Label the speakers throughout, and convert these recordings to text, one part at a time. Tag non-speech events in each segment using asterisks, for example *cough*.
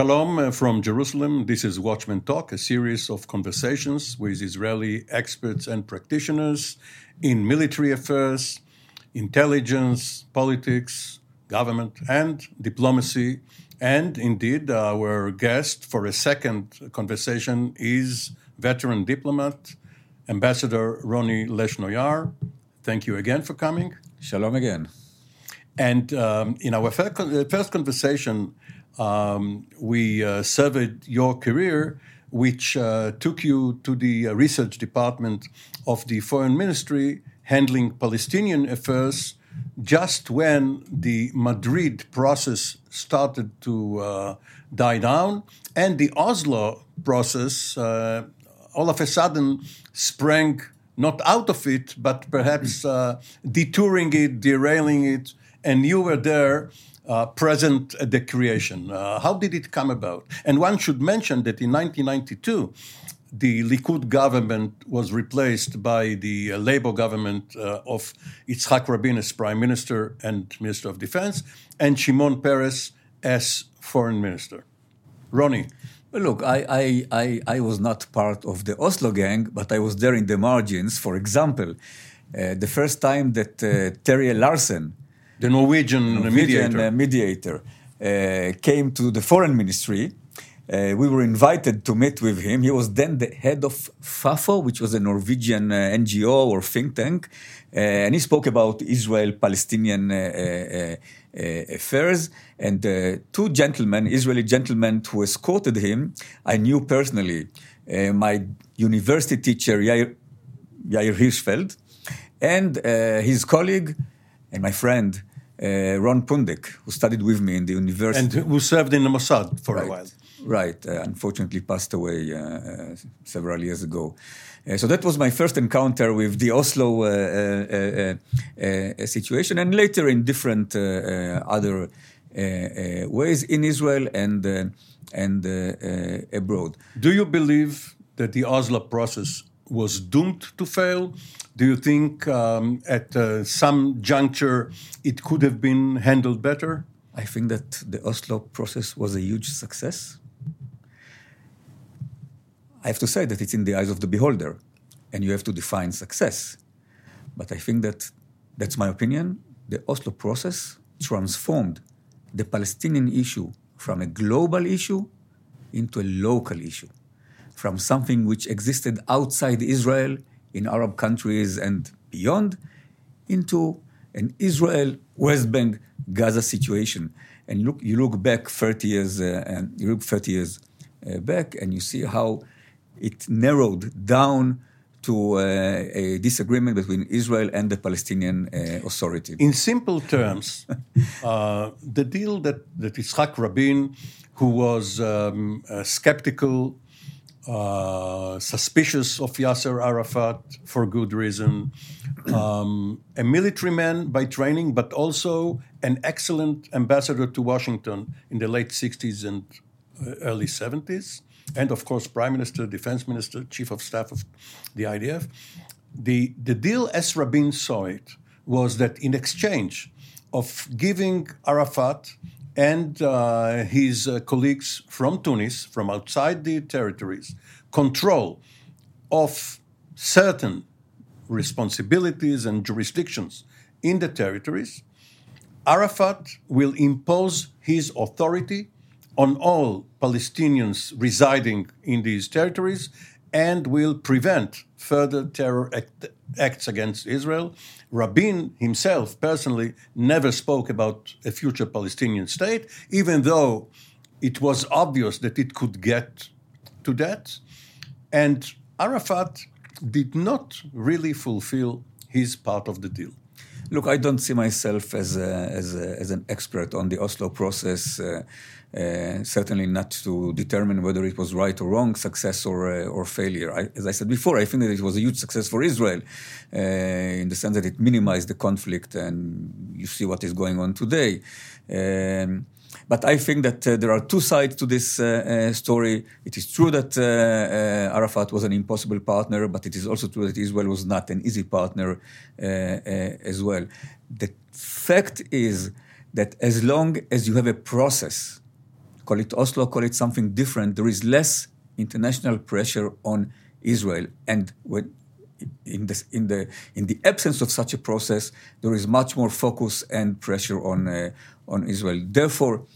Speaker 1: Shalom uh, from Jerusalem. This is Watchman Talk, a series of conversations with Israeli experts and practitioners in military affairs, intelligence, politics, government, and diplomacy. And indeed, our guest for a second conversation is veteran diplomat, Ambassador Roni Leshno-Yaar. Thank you again for coming.
Speaker 2: Shalom again.
Speaker 1: And um, in our first conversation, um, we uh, surveyed your career, which uh, took you to the uh, research department of the foreign ministry handling Palestinian affairs just when the Madrid process started to uh, die down and the Oslo process uh, all of a sudden sprang not out of it, but perhaps uh, detouring it, derailing it, and you were there uh, present the creation. Uh, how did it come about? And one should mention that in 1992, the Likud government was replaced by the uh, Labour government uh, of Yitzhak Rabin as prime minister and minister of defense, and Shimon Peres as foreign minister.
Speaker 2: Ronnie. Look, I, I, I, I, was not part of the Oslo gang, but I was there in the margins. For example, uh, the first time that uh, Terje Larsen,
Speaker 1: the Norwegian, Norwegian mediator,
Speaker 2: uh, mediator uh, came to the foreign ministry. Uh, we were invited to meet with him. He was then the head of FAFO, which was a Norwegian uh, NGO or think tank, uh, and he spoke about Israel-Palestinian uh, affairs. And two gentlemen, Israeli gentlemen, who escorted him, I knew personally. my university teacher Yair, Yair Hirschfeld, and his colleague and my friend uh, Ron Pundak, who studied with me in the university.
Speaker 1: And who served in the Mossad for
Speaker 2: right.
Speaker 1: a while.
Speaker 2: Right, uh, unfortunately passed away uh, uh several years ago. Uh, so that was my first encounter with the Oslo uh, situation, and later in different other ways in Israel and and abroad.
Speaker 1: Do you believe that the Oslo process was doomed to fail? Do you think um, at uh, some juncture it could have been handled better?
Speaker 2: I think that the Oslo process was a huge success. I have to say that it's in the eyes of the beholder, and you have to define success. But I think that that's my opinion. The Oslo process transformed the Palestinian issue from a global issue into a local issue from something which existed outside Israel in Arab countries and beyond into an Israel West Bank Gaza situation. And look, you look back 30 years, uh, and you look 30 years uh, back, and you see how it narrowed down to uh, a disagreement between Israel and the Palestinian uh, Authority.
Speaker 1: In simple terms, *laughs* uh, the deal that, that Yitzhak Rabin, who was um, skeptical uh, suspicious of Yasser Arafat for good reason, um, a military man by training, but also an excellent ambassador to Washington in the late 60s and uh, early 70s, and of course, prime minister, defense minister, chief of staff of the IDF. The, the deal, as Rabin saw it, was that in exchange of giving Arafat and uh, his uh, colleagues from Tunis, from outside the territories, control of certain responsibilities and jurisdictions in the territories, Arafat will impose his authority on all Palestinians residing in these territories and will prevent further terror act- acts against Israel. Rabin himself personally never spoke about a future Palestinian state, even though it was obvious that it could get to that. And Arafat did not really fulfill his part of the deal.
Speaker 2: Look, I don't see myself as, a, as, a, as an expert on the Oslo process. Uh, uh, certainly not to determine whether it was right or wrong, success or uh, or failure. I, as I said before, I think that it was a huge success for Israel, uh, in the sense that it minimized the conflict, and you see what is going on today. Um, but I think that uh, there are two sides to this uh, story. It is true that Arafat was an impossible partner, but it is also true that Israel was not an easy partner as well. The fact is that as long as you have a process call it Oslo, call it something different, there is less international pressure on Israel. And when, in, this, in, the, in the absence of such a process, there is much more focus and pressure on, uh, on Israel. Therefore,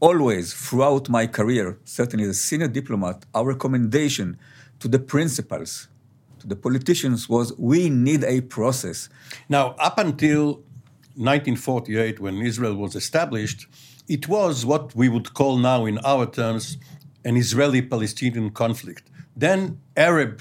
Speaker 2: always throughout my career, certainly as a senior diplomat, our recommendation to the principals, to the politicians was we need a process.
Speaker 1: Now, up until 1948, when Israel was established, it was what we would call now, in our terms, an Israeli Palestinian conflict. Then Arab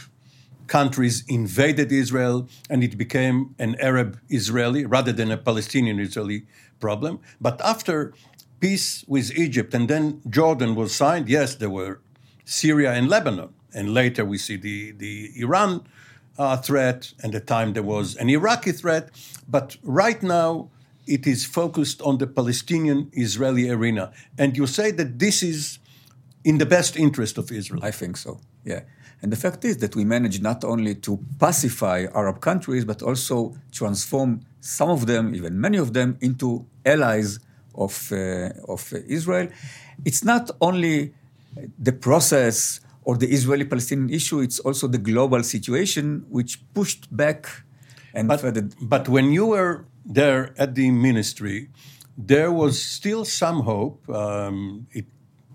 Speaker 1: countries invaded Israel and it became an Arab Israeli rather than a Palestinian Israeli problem. But after peace with Egypt and then Jordan was signed, yes, there were Syria and Lebanon. And later we see the, the Iran uh, threat, and at the time there was an Iraqi threat. But right now, it is focused on the Palestinian Israeli arena. And you say that this is in the best interest of Israel.
Speaker 2: I think so, yeah. And the fact is that we managed not only to pacify Arab countries, but also transform some of them, even many of them, into allies of, uh, of Israel. It's not only the process or the Israeli Palestinian issue, it's also the global situation which pushed back and
Speaker 1: but,
Speaker 2: further.
Speaker 1: But when you were there at the ministry, there was still some hope. Um, it,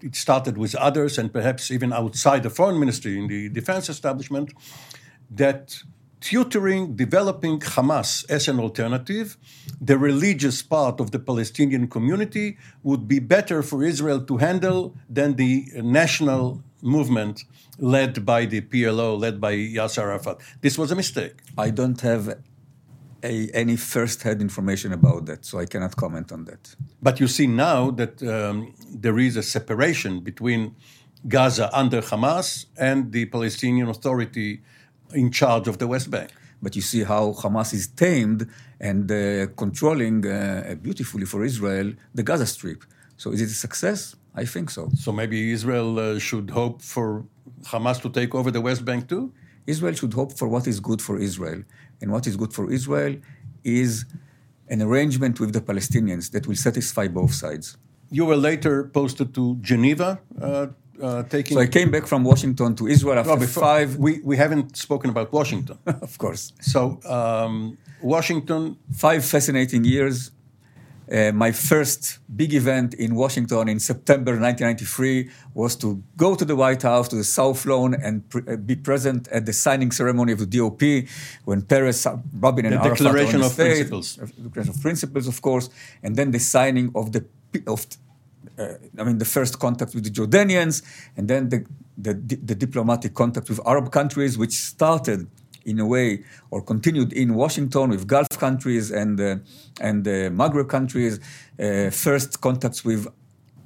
Speaker 1: it started with others, and perhaps even outside the foreign ministry in the defense establishment, that tutoring, developing Hamas as an alternative, the religious part of the Palestinian community would be better for Israel to handle than the national movement led by the PLO, led by Yasser Arafat. This was a mistake.
Speaker 2: I don't have a, any first-hand information about that, so I cannot comment on that.
Speaker 1: But you see now that um, there is a separation between Gaza under Hamas and the Palestinian Authority in charge of the West Bank.
Speaker 2: But you see how Hamas is tamed and uh, controlling uh, beautifully for Israel the Gaza Strip. So is it a success? I think so.
Speaker 1: So maybe Israel uh, should hope for Hamas to take over the West Bank too?
Speaker 2: Israel should hope for what is good for Israel. And what is good for Israel is an arrangement with the Palestinians that will satisfy both sides.
Speaker 1: You were later posted to Geneva. Uh, uh, taking...
Speaker 2: So I came back from Washington to Israel after no, five.
Speaker 1: We, we haven't spoken about Washington. *laughs*
Speaker 2: of course.
Speaker 1: So, um, Washington.
Speaker 2: Five fascinating years uh, my first big event in Washington in September 1993 was to go to the White House, to the South Lawn, and pre- uh, be present at the signing ceremony of the DOP when Peres, Rabin, and
Speaker 1: the
Speaker 2: Arafat
Speaker 1: Declaration
Speaker 2: of
Speaker 1: Principles.
Speaker 2: Declaration of Principles, of course, and then the signing of the of uh, I mean, the first contact with the Jordanians, and then the, the, the, diplomatic contact with Arab countries, which started in a way or continued in Washington with Gulf countries and uh, and uh, Maghreb countries. Uh, first contacts with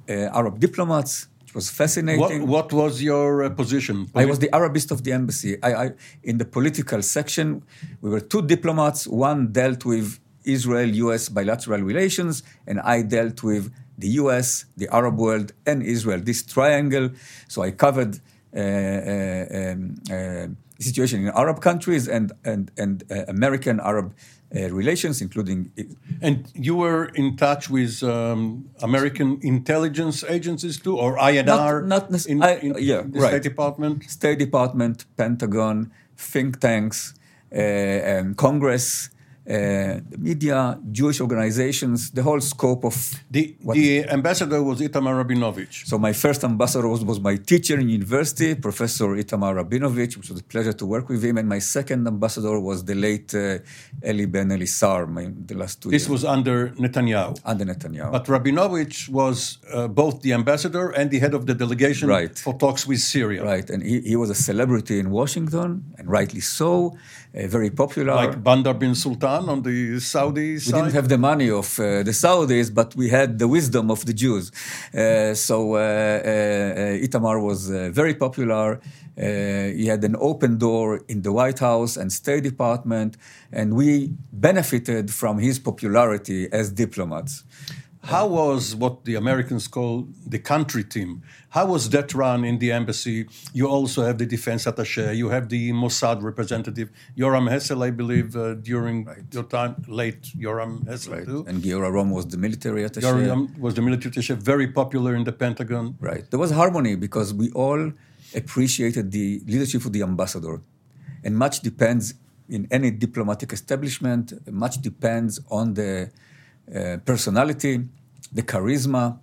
Speaker 2: uh, Arab diplomats, which was fascinating.
Speaker 1: What, what was your uh, position?
Speaker 2: I was the Arabist of the embassy. I, I, in the political section, we were two diplomats. One dealt with Israel-U.S. bilateral relations, and I dealt with the U.S., the Arab world, and Israel. This triangle. So I covered. Uh, um, situation in Arab countries and and and uh, American Arab uh, relations, including.
Speaker 1: And you were in touch with um, American intelligence agencies too, or INR?
Speaker 2: Not, not in, I, yeah,
Speaker 1: the
Speaker 2: right.
Speaker 1: State Department.
Speaker 2: State Department, Pentagon, think tanks, uh, and Congress. Uh, the media, Jewish organizations, the whole scope of
Speaker 1: The, the ambassador was Itamar Rabinovich.
Speaker 2: so my first ambassador was, was my teacher in university, Professor Itamar Rabinovich, which was a pleasure to work with him. And my second ambassador was the late uh, Eli Ben Elissar, my, the last two
Speaker 1: This
Speaker 2: years,
Speaker 1: was under Netanyahu.
Speaker 2: under Netanyahu.
Speaker 1: But Rabinovich was uh, both the ambassador and the head of the delegation
Speaker 2: Right.
Speaker 1: for talks with Syria.
Speaker 2: right, and he, he was a celebrity in Washington, and rightly so, uh, very popular.
Speaker 1: Like Bandar bin Sultan on the Saudi
Speaker 2: we
Speaker 1: side.
Speaker 2: didn't have the money of uh, the Saudis, but we had the wisdom of the Jews. Uh, so uh, uh, uh, Itamar was very popular. He had an open door in the White House and State Department, and we benefited from his popularity as diplomats.
Speaker 1: How was what the Americans call the country team? How was that run in the embassy? You also have the defense attaché, you have the Mossad representative, Yoram Hessel, I believe, uh, during your time, late Yoram Hessel, too.
Speaker 2: And Giora Rom was the military attaché.
Speaker 1: Yoram was the military attaché, very popular in the Pentagon.
Speaker 2: Right. There was harmony because we all appreciated the leadership of the ambassador. And much depends in any diplomatic establishment, much depends on the personality, the charisma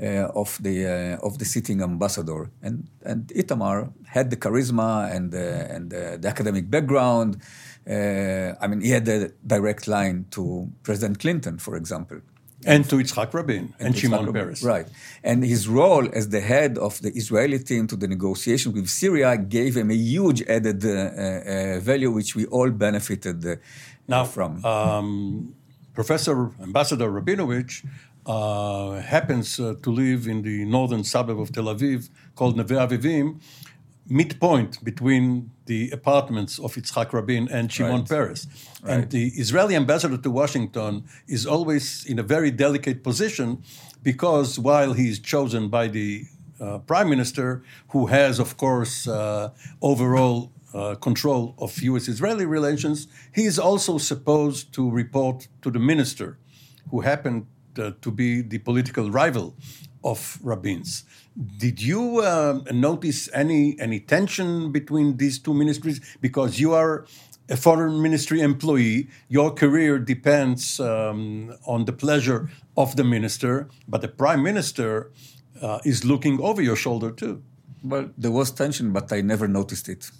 Speaker 2: uh, of, the, uh, of the sitting ambassador. And, and Itamar had the charisma and, uh, and uh, the academic background. Uh, I mean, he had a direct line to President Clinton, for example.
Speaker 1: And to Yitzhak Rabin and,
Speaker 2: Yitzhak
Speaker 1: Shimon
Speaker 2: Rabin.
Speaker 1: Peres.
Speaker 2: Right. And his role as the head of the Israeli team to the negotiation with Syria gave him a huge added uh, uh, value, which we all benefited uh,
Speaker 1: Now,
Speaker 2: from.
Speaker 1: um, Professor Ambassador Rabinovich uh, happens uh, to live in the northern suburb of Tel Aviv called Neve Avivim, midpoint between the apartments of Yitzhak Rabin and Shimon
Speaker 2: Right.
Speaker 1: Peres. And the Israeli ambassador to Washington is always in a very delicate position because while he's chosen by the uh, prime minister, who has, of course, uh, overall uh, control of U.S. Israeli relations, he is also supposed to report to the minister, who happened uh, to be the political rival of Rabin's. Did you uh, notice any any tension between these two ministries? Because you are a foreign ministry employee, your career depends um, on the pleasure of the minister, but the prime minister uh, is looking over your shoulder too.
Speaker 2: well, there was tension, but I never noticed it.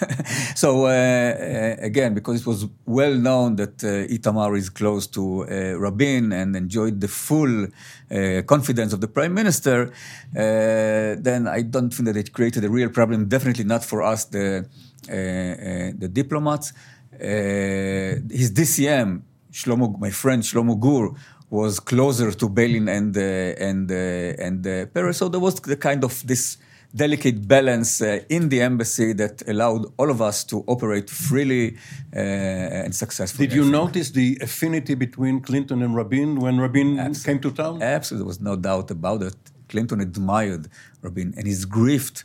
Speaker 2: *laughs* so uh, uh, again, because it was well known that uh, Itamar is close to uh, Rabin and enjoyed the full uh, confidence of the prime minister, uh, then I don't think that it created a real problem. Definitely not for us, the the diplomats. His DCM, Shlomo, my friend Shlomo Gur, was closer to Beilin and and and Peres. So there was the kind of this delicate balance uh, in the embassy that allowed all of us to operate freely uh, and successfully.
Speaker 1: Did you notice the affinity between Clinton and Rabin when Rabin came to town?
Speaker 2: Absolutely, there was no doubt about it. Clinton admired Rabin, and his grief,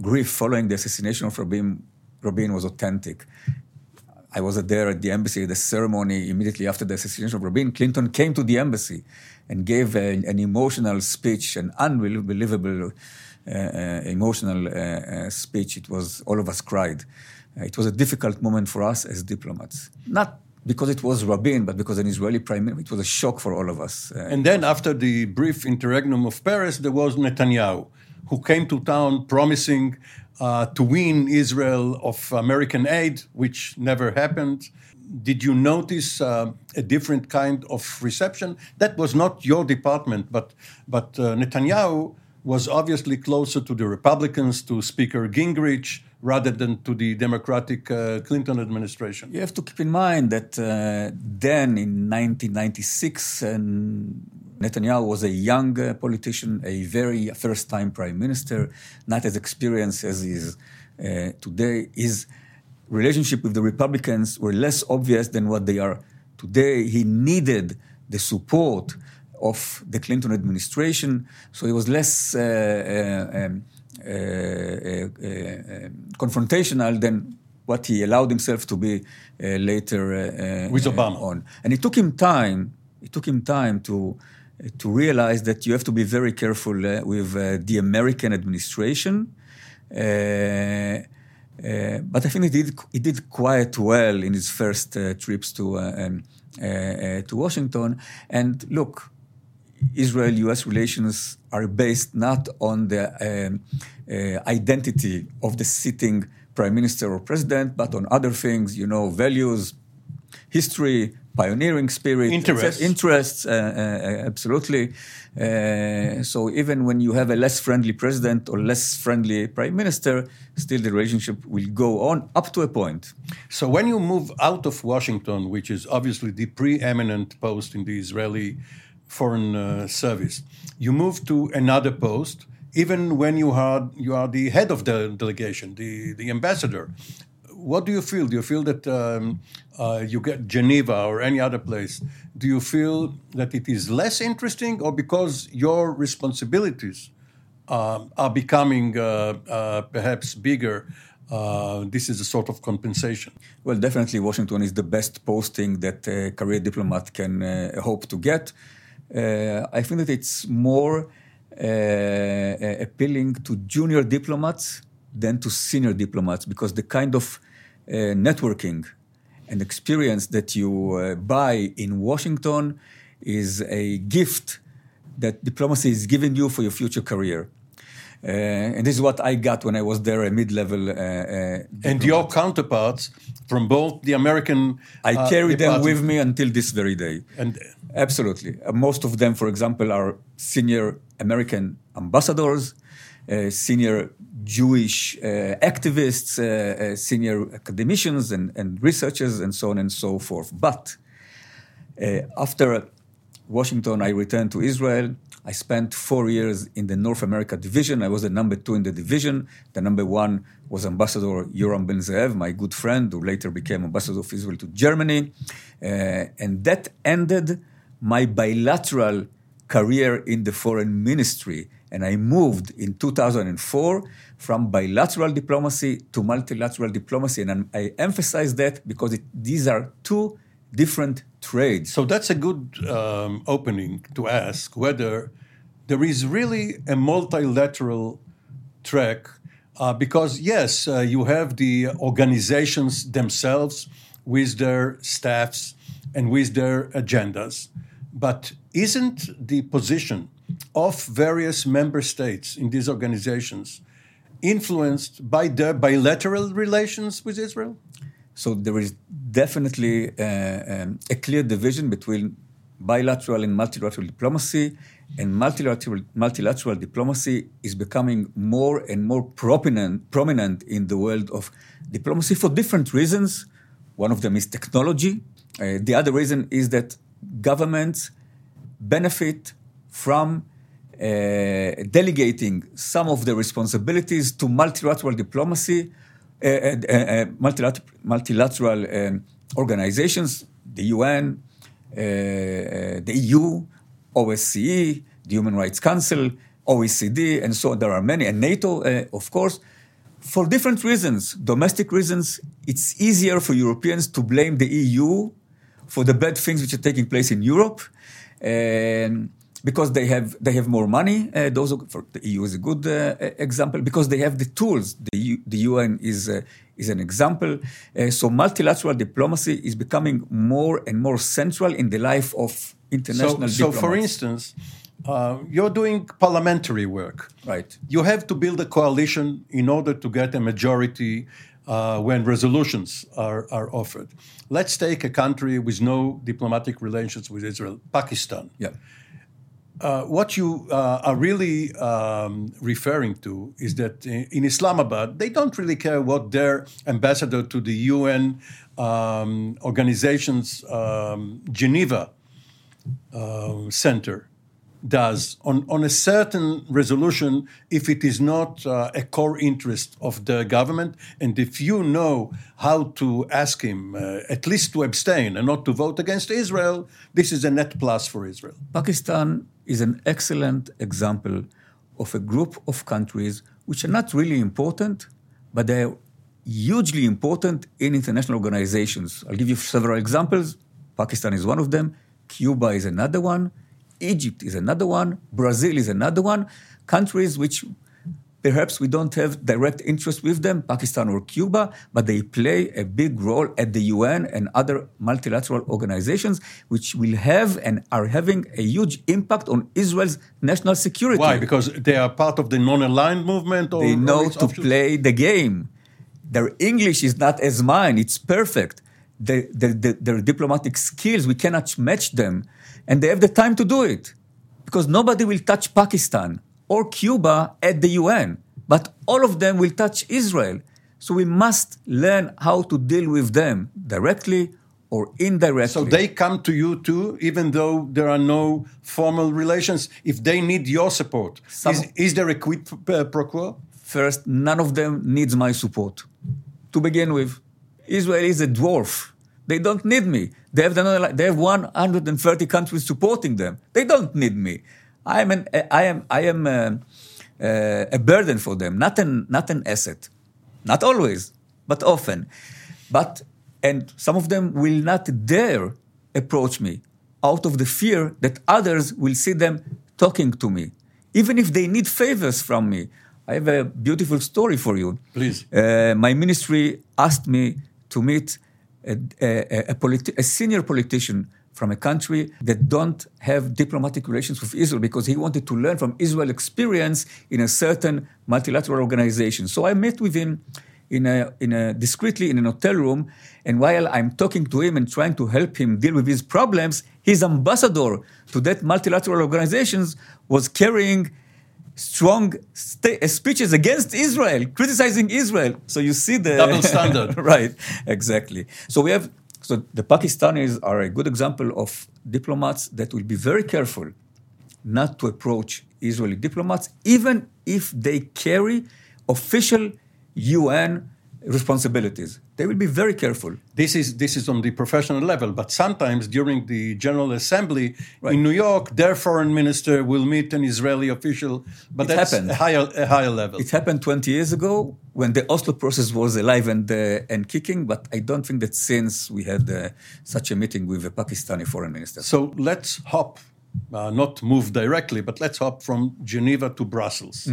Speaker 2: grief following the assassination of Rabin, Rabin was authentic. I was there at the embassy, the ceremony immediately after the assassination of Rabin. Clinton came to the embassy and gave a- an emotional speech, an unbelievable emotional uh, uh, speech. It was all of us cried. Uh, it was a difficult moment for us as diplomats, not because it was Rabin, but because an Israeli prime minister. It was a shock for all of us. Uh,
Speaker 1: And then after the brief interregnum of Peres, there was Netanyahu, who came to town promising uh, to wean Israel of American aid, which never happened. Did you notice uh, a different kind of reception? That was not your department, but but uh, Netanyahu was obviously closer to the Republicans, to Speaker Gingrich, rather than to the Democratic uh, Clinton administration.
Speaker 2: You have to keep in mind that uh, then in 1996, and Netanyahu was a young uh, politician, a very first time prime minister, not as experienced as he is uh, today. His relationship with the Republicans were less obvious than what they are today. He needed the support of the Clinton administration, so he was less uh, uh, um, uh, uh, uh, confrontational than what he allowed himself to be uh, later
Speaker 1: With Obama.
Speaker 2: on. And it took him time. It took him time to to realize that you have to be very careful uh, with uh, the American administration. Uh, Uh, but I think he did, he did quite well in his first uh, trips to, uh, um, uh, uh, to Washington. And look, Israel US relations are based not on the um, uh, identity of the sitting prime minister or president, but on other things, you know, values, history, pioneering spirit,
Speaker 1: interests,
Speaker 2: interests uh, uh, absolutely. Uh, so even when you have a less friendly president or less friendly prime minister, still the relationship will go on up to a point.
Speaker 1: So when you move out of Washington, which is obviously the preeminent post in the Israeli foreign uh, service, you move to another post. Even when you are you are the head of the delegation, the, the ambassador, what do you feel? Do you feel that um, uh, you get Geneva or any other place? Do you feel that it is less interesting, or because your responsibilities uh, are becoming uh, uh perhaps bigger? Uh, this is a sort of compensation.
Speaker 2: Well, definitely, Washington is the best posting that a career diplomat can uh, hope to get. I think that it's more appealing to junior diplomats than to senior diplomats because the kind of uh, networking and experience that you uh, buy in Washington is a gift that diplomacy is giving you for your future career. Uh, and this is what I got when I was there, a mid-level. Uh, uh,
Speaker 1: and your counterparts from both the American.
Speaker 2: I carry them with me until this very day.
Speaker 1: And
Speaker 2: absolutely, most of them, for example, are senior American ambassadors, senior Jewish uh, activists, uh, uh, senior academicians, and, and, researchers, and so on and so forth. But after Washington, I returned to Israel. I spent four years in the North America division. I was the number two in the division. The number one was Ambassador Yoram Ben Zeev, my good friend, who later became Ambassador of Israel to Germany. Uh, and that ended my bilateral career in the foreign ministry. And I moved in 2004 from bilateral diplomacy to multilateral diplomacy. And I emphasize that because it, these are two different trades.
Speaker 1: So that's a good um, opening to ask whether there is really a multilateral track. Uh, because, yes, uh, you have the organizations themselves with their staffs and with their agendas. But isn't the position of various member states in these organizations influenced by their bilateral relations with Israel?
Speaker 2: So there is definitely uh, um, a clear division between bilateral and multilateral diplomacy, and multilateral, multilateral diplomacy is becoming more and more prominent, prominent in the world of diplomacy for different reasons. One of them is technology. Uh, the other reason is that governments benefit from uh, delegating some of the responsibilities to multilateral diplomacy, Uh, uh, uh, multilateral, multilateral um, organizations, the UN, the EU, OSCE, the Human Rights Council, OECD, and so on. There are many, and NATO, of course for different reasons. Domestic reasons, it's easier for Europeans to blame the EU for the bad things which are taking place in Europe. And because they have they have more money. Uh, those for the EU is a good uh, example because they have the tools. The, U, the UN is uh, is an example. Uh, so multilateral diplomacy is becoming more and more central in the life of international.
Speaker 1: So, so for instance. Uh, you're doing parliamentary work.
Speaker 2: Right.
Speaker 1: You have to build a coalition in order to get a majority uh, when resolutions are, are offered. Let's take a country with no diplomatic relations with Israel, Pakistan.
Speaker 2: Yeah.
Speaker 1: Uh, what you uh, are really um, referring to is that in Islamabad, they don't really care what their ambassador to the UN um, organization's um, Geneva uh, center does on, on a certain resolution if it is not uh, a core interest of the government. And if you know how to ask him uh, at least to abstain and not to vote against Israel, this is a net plus for Israel.
Speaker 2: Pakistan is an excellent example of a group of countries which are not really important, but they are hugely important in international organizations. I'll give you several examples. Pakistan is one of them, Cuba is another one, Egypt is another one, Brazil is another one. Countries which Perhaps we don't have direct interest with them, Pakistan or Cuba, but they play a big role at the UN and other multilateral organizations, which will have and are having a huge impact on Israel's national security.
Speaker 1: Why? Because they are part of the non-aligned movement. Or,
Speaker 2: they know to play the game. Their English is not as mine; it's perfect. Their, their, their, their diplomatic skills, we cannot match them, and they have the time to do it, because nobody will touch Pakistan or Cuba at the UN, but all of them will touch Israel. So we must learn how to deal with them directly or indirectly.
Speaker 1: So they come to you too, even though there are no formal relations. If they need your support,
Speaker 2: Some-
Speaker 1: is, is there a quid uh, pro quo?
Speaker 2: First, none of them needs my support. To begin with, Israel is a dwarf. They don't need me. They have, they have 130 countries supporting them. They don't need me. I am, an, I am, I am uh, uh, a burden for them, not an, not an asset. Not always, but often. But, and some of them will not dare approach me out of the fear that others will see them talking to me, even if they need favors from me. I have a beautiful story for you.
Speaker 1: Please.
Speaker 2: Uh, my ministry asked me to meet a, a, a, politi- a senior politician from a country that don't have diplomatic relations with Israel because he wanted to learn from Israel experience in a certain multilateral organization. So I met with him in a, in a discreetly in an hotel room, and while I'm talking to him and trying to help him deal with his problems, his ambassador to that multilateral organizations was carrying strong sta- uh, speeches against Israel, criticizing Israel. So you see the
Speaker 1: Double standard. *laughs*
Speaker 2: right? Exactly. So we have. So the Pakistanis are a good example of diplomats that will be very careful not to approach Israeli diplomats, even if they carry official UN responsibilities. They will be very careful.
Speaker 1: This is this is on the professional level, but sometimes during the General Assembly
Speaker 2: Right.
Speaker 1: in New York, their foreign minister will meet an Israeli official, but
Speaker 2: It
Speaker 1: that's
Speaker 2: happened.
Speaker 1: a higher a higher level.
Speaker 2: It happened 20 years ago when the Oslo process was alive and, uh, and kicking, but I don't think that since we had uh, such a meeting with a Pakistani foreign minister.
Speaker 1: So let's hop, uh, not move directly, but let's hop from Geneva to Brussels.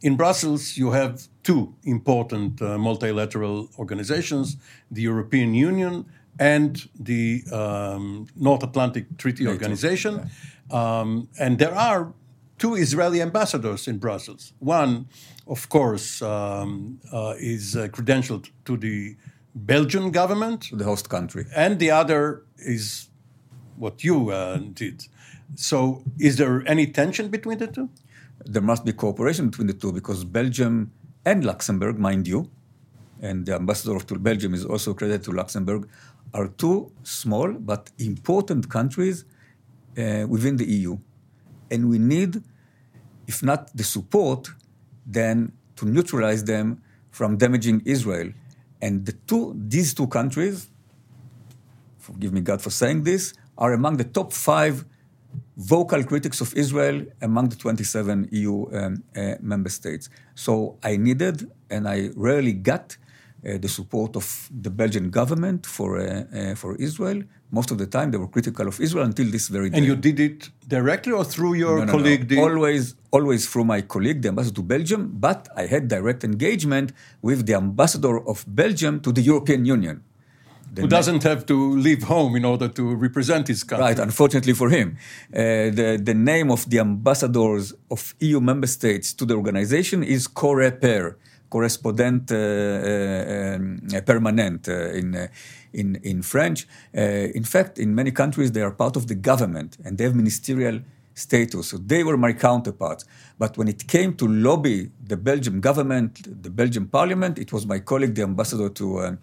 Speaker 1: In Brussels, you have two important uh, multilateral organizations the European Union and the um, North Atlantic Treaty Organization. Um, and there are two Israeli ambassadors in Brussels. One, of course, um, uh, is uh, credentialed to the Belgian government,
Speaker 2: the host country.
Speaker 1: and the other is what you uh, did. So, is there any tension between the two?
Speaker 2: There must be cooperation between the two because Belgium and Luxembourg, mind you, and the ambassador of Belgium is also credited to Luxembourg, are two small but important countries uh, within the EU. And we need, if not the support, then to neutralize them from damaging Israel. And the two, these two countries, forgive me God for saying this, are among the top five vocal critics of Israel among the 27 EU um, uh, member states. So I needed, and I rarely got, uh, the support of the Belgian government for, uh, uh, for Israel. Most of the time, they were critical of Israel until this very day.
Speaker 1: And you did it directly or through your
Speaker 2: No, no, no.
Speaker 1: colleague? the-
Speaker 2: Always, always through my colleague, the ambassador to Belgium, but I had direct engagement with the ambassador of Belgium to the European Union.
Speaker 1: Who doesn't have to leave home in order to represent his country?
Speaker 2: Right, unfortunately for him. Uh, the, the name of the ambassadors of EU member states to the organization is COREPER, correspondent uh, uh, um, permanent uh, in, uh, in, in French. Uh, in fact, in many countries, they are part of the government and they have ministerial status. So they were my counterparts. But when it came to lobby the Belgian government, the Belgian parliament, it was my colleague, the ambassador to, uh,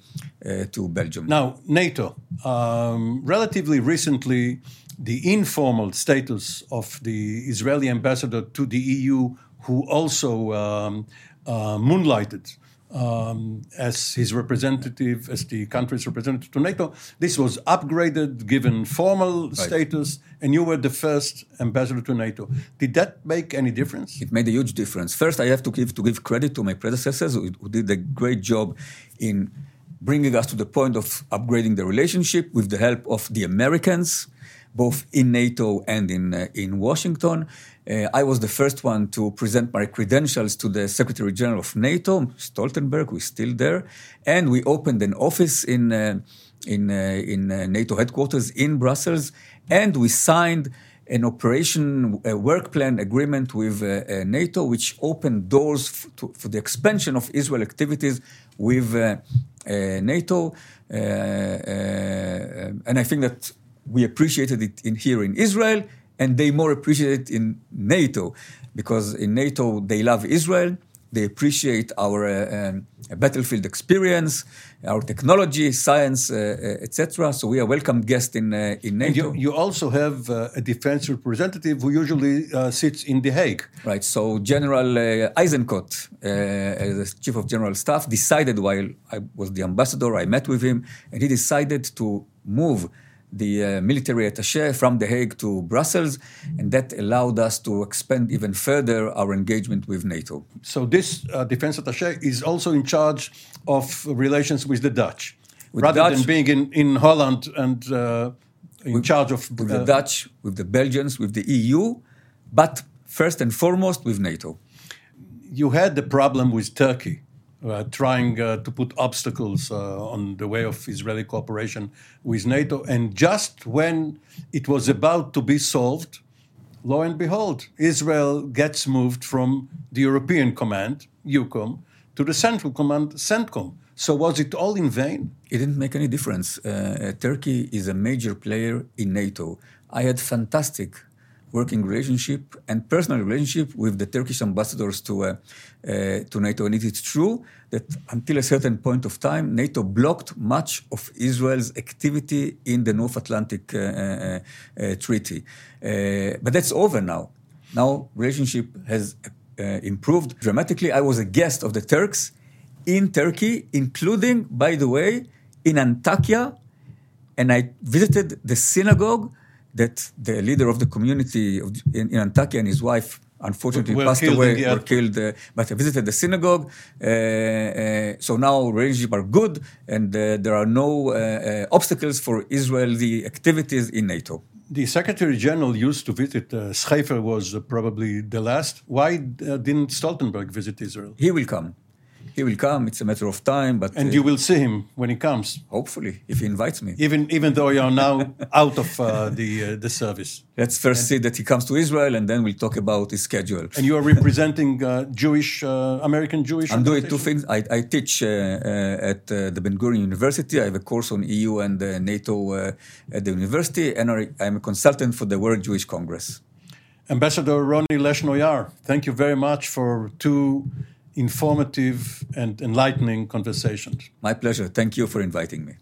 Speaker 2: uh, to Belgium.
Speaker 1: Now, NATO. Um, relatively recently, the informal status of the Israeli ambassador to the EU, who also um, uh, moonlighted um, as his representative, as the country's representative to NATO, this was upgraded, given formal status, and you were the first ambassador to NATO. Did that make any difference?
Speaker 2: It made a huge difference. First, I have to give to give credit to my predecessors who, who did a great job in bringing us to the point of upgrading the relationship with the help of the Americans. Both in NATO and in, uh, in Washington. Uh, I was the first one to present my credentials to the Secretary General of NATO, Stoltenberg, who is still there, and we opened an office in uh, in uh, in uh, NATO headquarters in Brussels, and we signed an operation a work plan agreement with uh, NATO, which opened doors to, for the expansion of Israel activities with NATO. and I think that we appreciated it in, here in Israel and they more appreciate it in NATO because in NATO they love Israel. They appreciate our uh, um, battlefield experience, our technology, science, uh, uh etc. So we are welcome guest in uh, in NATO.
Speaker 1: You, you, also have uh, a defense representative who usually uh, sits in The Hague.
Speaker 2: Right. So General Eisenkot, as the chief of general staff, decided while I was the ambassador, I met with him, and he decided to move the uh, military attache from The Hague to Brussels, and that allowed us to expand even further our engagement with NATO.
Speaker 1: So, this uh, defense attache is also in charge of relations with the Dutch, with rather Dutch, than being in, in Holland and uh, in with, charge of.
Speaker 2: With the uh, Dutch, with the Belgians, with the EU, but first and foremost with NATO.
Speaker 1: You had the problem with Turkey uh, trying uh, to put obstacles uh, on the way of Israeli cooperation with NATO. And just when it was about to be solved, lo and behold, Israel gets moved from the European Command, EUCOM, to the Central Command, CENTCOM. So was it all in vain?
Speaker 2: It didn't make any difference. Uh, Turkey is a major player in NATO. I had fantastic working relationship and personal relationship with the Turkish ambassadors to, uh, to NATO. And it is true that until a certain point of time, NATO blocked much of Israel's activity in the North Atlantic uh, uh, uh Treaty. Uh, but that's over now. Now relationship has improved dramatically. I was a guest of the Turks in Turkey, including, by the way, in Antakya, and I visited the synagogue that the leader of the community in Antakya and his wife unfortunately were passed away or killed. Uh, but I visited the synagogue. Uh, uh, so now relationships are good, and uh, there are no uh, uh, obstacles for Israeli activities in NATO.
Speaker 1: The Secretary General used to visit. Uh, Scheffer was probably the last. Why didn't Stoltenberg visit Israel?
Speaker 2: He will come. He will come. It's a matter of time. But
Speaker 1: and uh, you will see him when he comes.
Speaker 2: Hopefully, if he invites me.
Speaker 1: Even even though you are now *laughs* out of uh, the uh, the service.
Speaker 2: Let's first and, see that he comes to Israel, and then we'll talk about his schedule.
Speaker 1: And you are representing uh, Jewish uh, American Jewish.
Speaker 2: I'm doing two things. I, I teach uh, at the Ben Gurion University. I have a course on EU and NATO at the university, and I'm a consultant for the World Jewish Congress.
Speaker 1: Ambassador Ronnie Leshno-Yaar, thank you very much for two informative and enlightening conversations.
Speaker 2: My pleasure. Thank you for inviting me.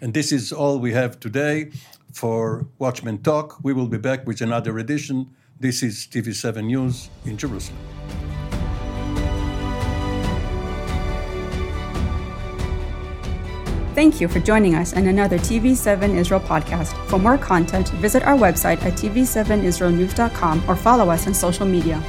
Speaker 1: And this is all we have today for Watchmen Talk. We will be back with another edition. This is TV7 News in Jerusalem.
Speaker 3: Thank you for joining us in another TV7 Israel podcast. For more content, visit our website at tv7israelnews.com or follow us on social media.